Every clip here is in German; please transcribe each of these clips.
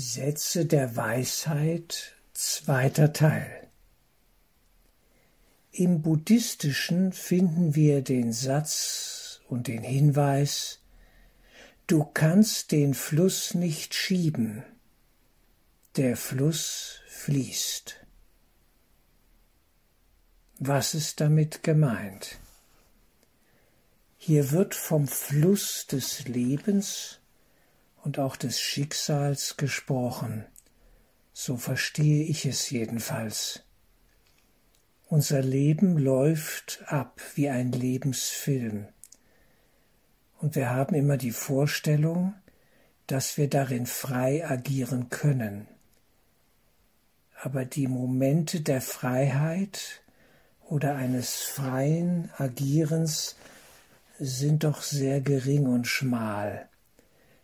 Sätze der Weisheit, zweiter Teil. Im Buddhistischen finden wir den Satz und den Hinweis, du kannst den Fluss nicht schieben, der Fluss fließt. Was ist damit gemeint? Hier wird vom Fluss des Lebens und auch des Schicksals gesprochen. So verstehe ich es jedenfalls. Unser Leben läuft ab wie ein Lebensfilm. Und wir haben immer die Vorstellung, dass wir darin frei agieren können. Aber die Momente der Freiheit oder eines freien Agierens sind doch sehr gering und schmal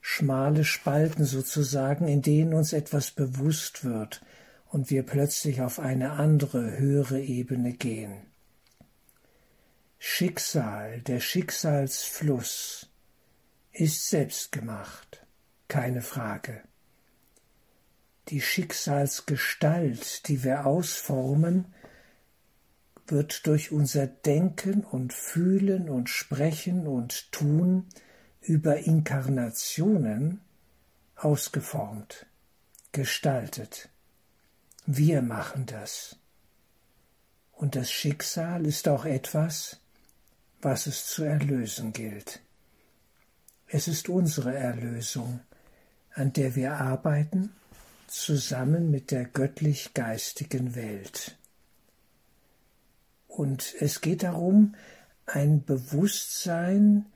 schmale Spalten sozusagen, in denen uns etwas bewusst wird und wir plötzlich auf eine andere, höhere Ebene gehen. Schicksal, der Schicksalsfluss ist selbstgemacht, keine Frage. Die Schicksalsgestalt, die wir ausformen, wird durch unser Denken und Fühlen und Sprechen und Tun über Inkarnationen ausgeformt, gestaltet. Wir machen das. Und das Schicksal ist auch etwas, was es zu erlösen gilt. Es ist unsere Erlösung, an der wir arbeiten, zusammen mit der göttlich-geistigen Welt. Und es geht darum, ein Bewusstsein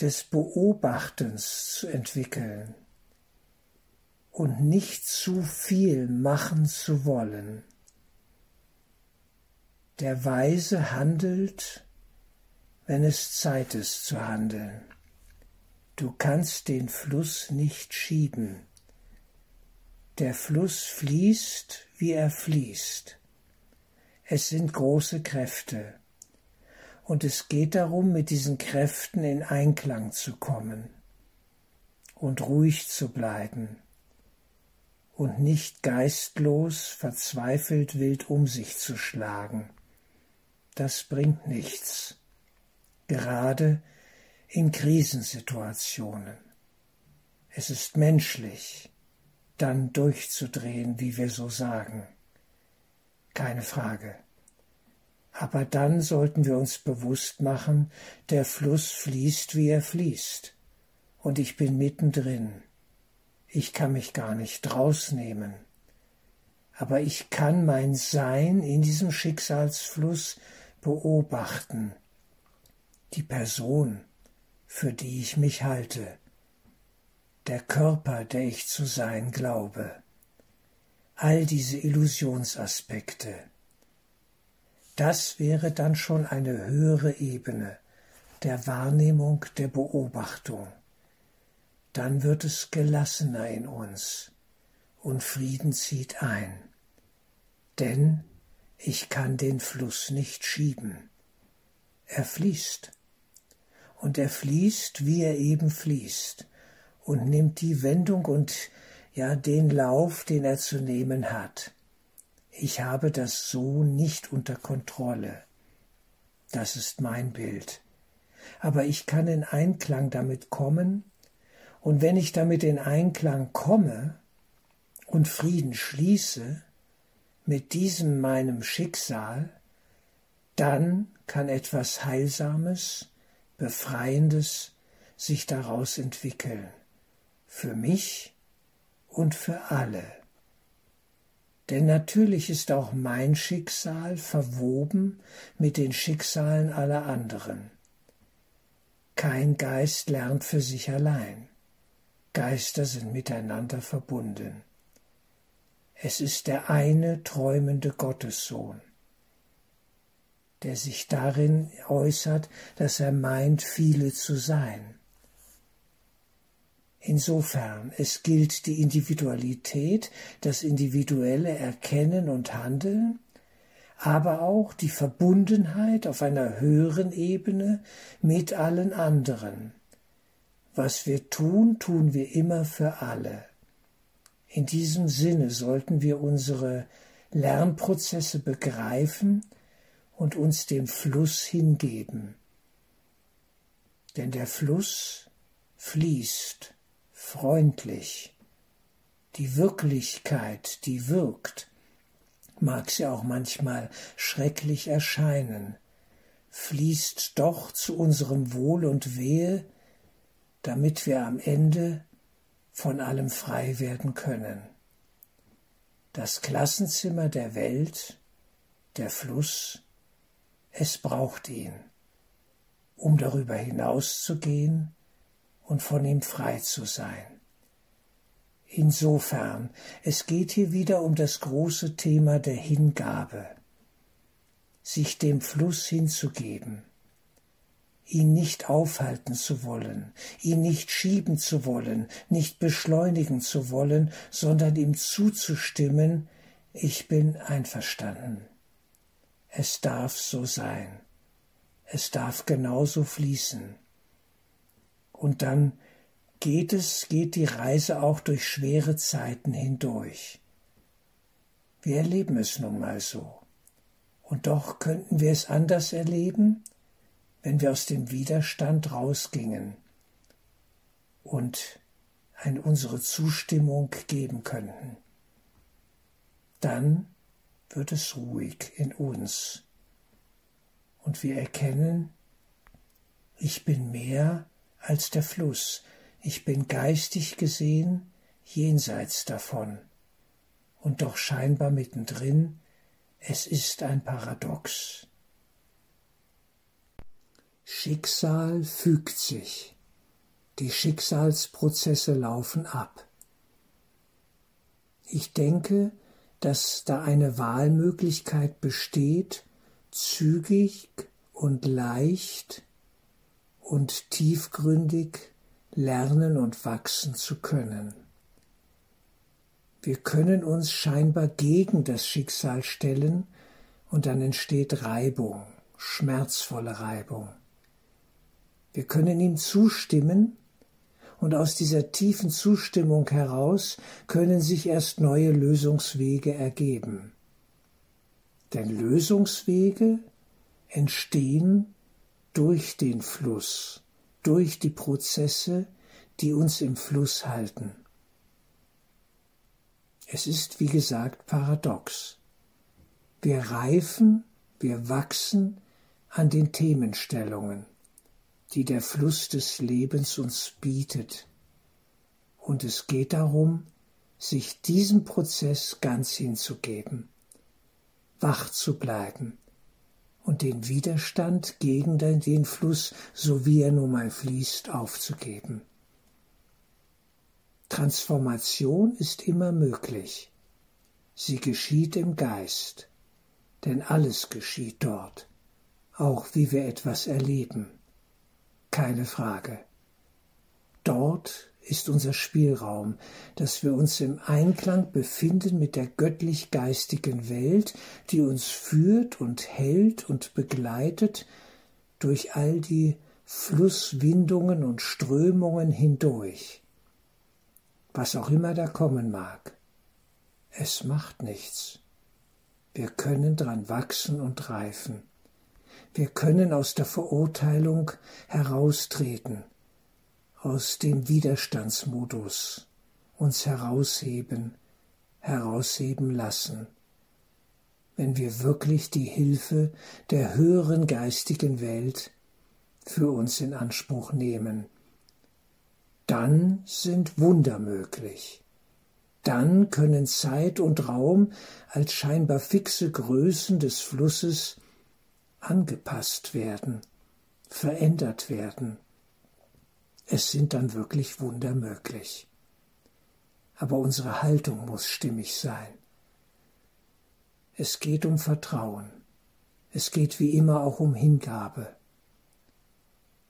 des Beobachtens zu entwickeln und nicht zu viel machen zu wollen. Der Weise handelt, wenn es Zeit ist zu handeln. Du kannst den Fluss nicht schieben. Der Fluss fließt, wie er fließt. Es sind große Kräfte und es geht darum, mit diesen Kräften in Einklang zu kommen und ruhig zu bleiben und nicht geistlos, verzweifelt wild um sich zu schlagen. Das bringt nichts, gerade in Krisensituationen. Es ist menschlich, dann durchzudrehen, wie wir so sagen. Keine Frage. Aber dann sollten wir uns bewusst machen, der Fluss fließt, wie er fließt. Und ich bin mittendrin. Ich kann mich gar nicht rausnehmen. Aber ich kann mein Sein in diesem Schicksalsfluss beobachten. Die Person, für die ich mich halte. Der Körper, der ich zu sein glaube. All diese Illusionsaspekte das wäre dann schon eine höhere Ebene der Wahrnehmung, der Beobachtung. Dann wird es gelassener in uns und Frieden zieht ein. Denn ich kann den Fluss nicht schieben. Er fließt. Und er fließt, wie er eben fließt, und nimmt die Wendung und ja den Lauf, den er zu nehmen hat. Ich habe das so nicht unter Kontrolle. Das ist mein Bild. Aber ich kann in Einklang damit kommen, und wenn ich damit in Einklang komme und Frieden schließe mit diesem meinem Schicksal, dann kann etwas Heilsames, Befreiendes sich daraus entwickeln, für mich und für alle. Denn natürlich ist auch mein Schicksal verwoben mit den Schicksalen aller anderen. Kein Geist lernt für sich allein. Geister sind miteinander verbunden. Es ist der eine träumende Gottessohn, der sich darin äußert, dass er meint, viele zu sein. Insofern, es gilt die Individualität, das individuelle Erkennen und Handeln, aber auch die Verbundenheit auf einer höheren Ebene mit allen anderen. Was wir tun, tun wir immer für alle. In diesem Sinne sollten wir unsere Lernprozesse begreifen und uns dem Fluss hingeben. Denn der Fluss fließt freundlich. Die Wirklichkeit, die wirkt, mag sie auch manchmal schrecklich erscheinen, fließt doch zu unserem Wohl und Wehe, damit wir am Ende von allem frei werden können. Das Klassenzimmer der Welt, der Fluss, es braucht ihn, um darüber hinauszugehen und von ihm frei zu sein. Insofern, es geht hier wieder um das große Thema der Hingabe, sich dem Fluss hinzugeben, ihn nicht aufhalten zu wollen, ihn nicht schieben zu wollen, nicht beschleunigen zu wollen, sondern ihm zuzustimmen, ich bin einverstanden. Es darf so sein. Es darf genauso fließen. Und dann geht es, geht die Reise auch durch schwere Zeiten hindurch. Wir erleben es nun mal so. Und doch könnten wir es anders erleben, wenn wir aus dem Widerstand rausgingen und ein unsere Zustimmung geben könnten. Dann wird es ruhig in uns und wir erkennen, ich bin mehr als der Fluss, ich bin geistig gesehen jenseits davon und doch scheinbar mittendrin, es ist ein Paradox. Schicksal fügt sich. Die Schicksalsprozesse laufen ab. Ich denke, dass da eine Wahlmöglichkeit besteht, zügig und leicht und tiefgründig lernen und wachsen zu können. Wir können uns scheinbar gegen das Schicksal stellen und dann entsteht Reibung, schmerzvolle Reibung. Wir können ihm zustimmen, und aus dieser tiefen Zustimmung heraus können sich erst neue Lösungswege ergeben. Denn Lösungswege entstehen durch den Fluss, durch die Prozesse, die uns im Fluss halten. Es ist, wie gesagt, paradox. Wir reifen, wir wachsen an den Themenstellungen die der Fluss des Lebens uns bietet. Und es geht darum, sich diesem Prozess ganz hinzugeben, wach zu bleiben und den Widerstand gegen den Fluss, so wie er nun mal fließt, aufzugeben. Transformation ist immer möglich. Sie geschieht im Geist, denn alles geschieht dort, auch wie wir etwas erleben keine Frage. Dort ist unser Spielraum, dass wir uns im Einklang befinden mit der göttlich-geistigen Welt, die uns führt und hält und begleitet durch all die Flusswindungen und Strömungen hindurch. Was auch immer da kommen mag, es macht nichts. Wir können dran wachsen und reifen. Wir können aus der Verurteilung heraustreten, aus dem Widerstandsmodus, uns herausheben, herausheben lassen, wenn wir wirklich die Hilfe der höheren geistigen Welt für uns in Anspruch nehmen. Dann sind Wunder möglich. Dann können Zeit und Raum als scheinbar fixe Größen des Flusses angepasst werden, verändert werden. Es sind dann wirklich Wunder möglich. Aber unsere Haltung muss stimmig sein. Es geht um Vertrauen. Es geht wie immer auch um Hingabe.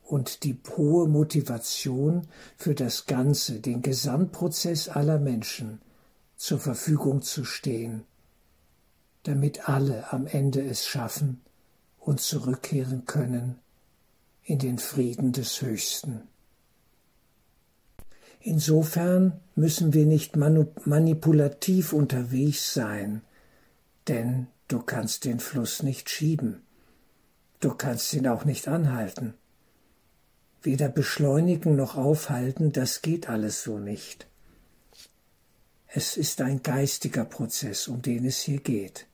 Und die hohe Motivation für das Ganze, den Gesamtprozess aller Menschen zur Verfügung zu stehen, damit alle am Ende es schaffen, und zurückkehren können in den Frieden des Höchsten. Insofern müssen wir nicht manipulativ unterwegs sein, denn du kannst den Fluss nicht schieben. Du kannst ihn auch nicht anhalten. Weder beschleunigen noch aufhalten, das geht alles so nicht. Es ist ein geistiger Prozess, um den es hier geht,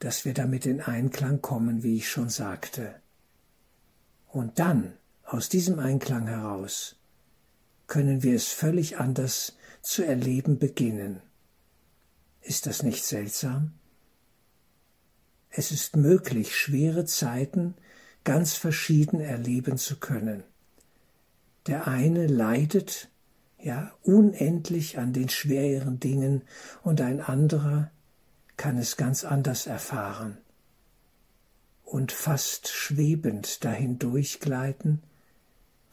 dass wir damit in Einklang kommen, wie ich schon sagte. Und dann, aus diesem Einklang heraus, können wir es völlig anders zu erleben beginnen. Ist das nicht seltsam? Es ist möglich, schwere Zeiten ganz verschieden erleben zu können. Der eine leidet ja unendlich an den schweren Dingen und ein anderer kann es ganz anders erfahren und fast schwebend dahin durchgleiten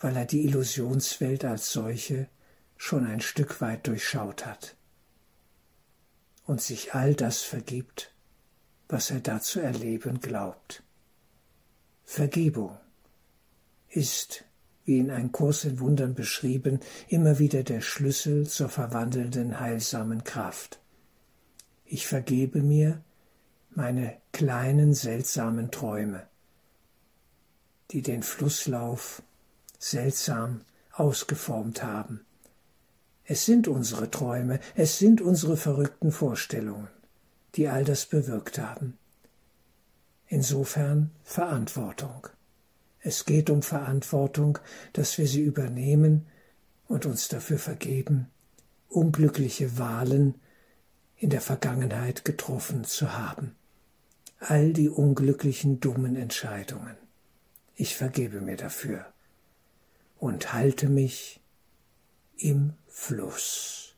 weil er die Illusionswelt als solche schon ein Stück weit durchschaut hat und sich all das vergibt, was er da zu erleben glaubt. Vergebung ist, wie in ein Kurs in Wundern beschrieben, immer wieder der Schlüssel zur verwandelnden heilsamen Kraft. Ich vergebe mir meine kleinen seltsamen Träume, die den Flusslauf seltsam ausgeformt haben. Es sind unsere Träume, es sind unsere verrückten Vorstellungen, die all das bewirkt haben. Insofern Verantwortung. Es geht um Verantwortung, dass wir sie übernehmen und uns dafür vergeben, unglückliche Wahlen in der Vergangenheit getroffen zu haben. All die unglücklichen dummen Entscheidungen. Ich vergebe mir dafür und halte mich im Fluss.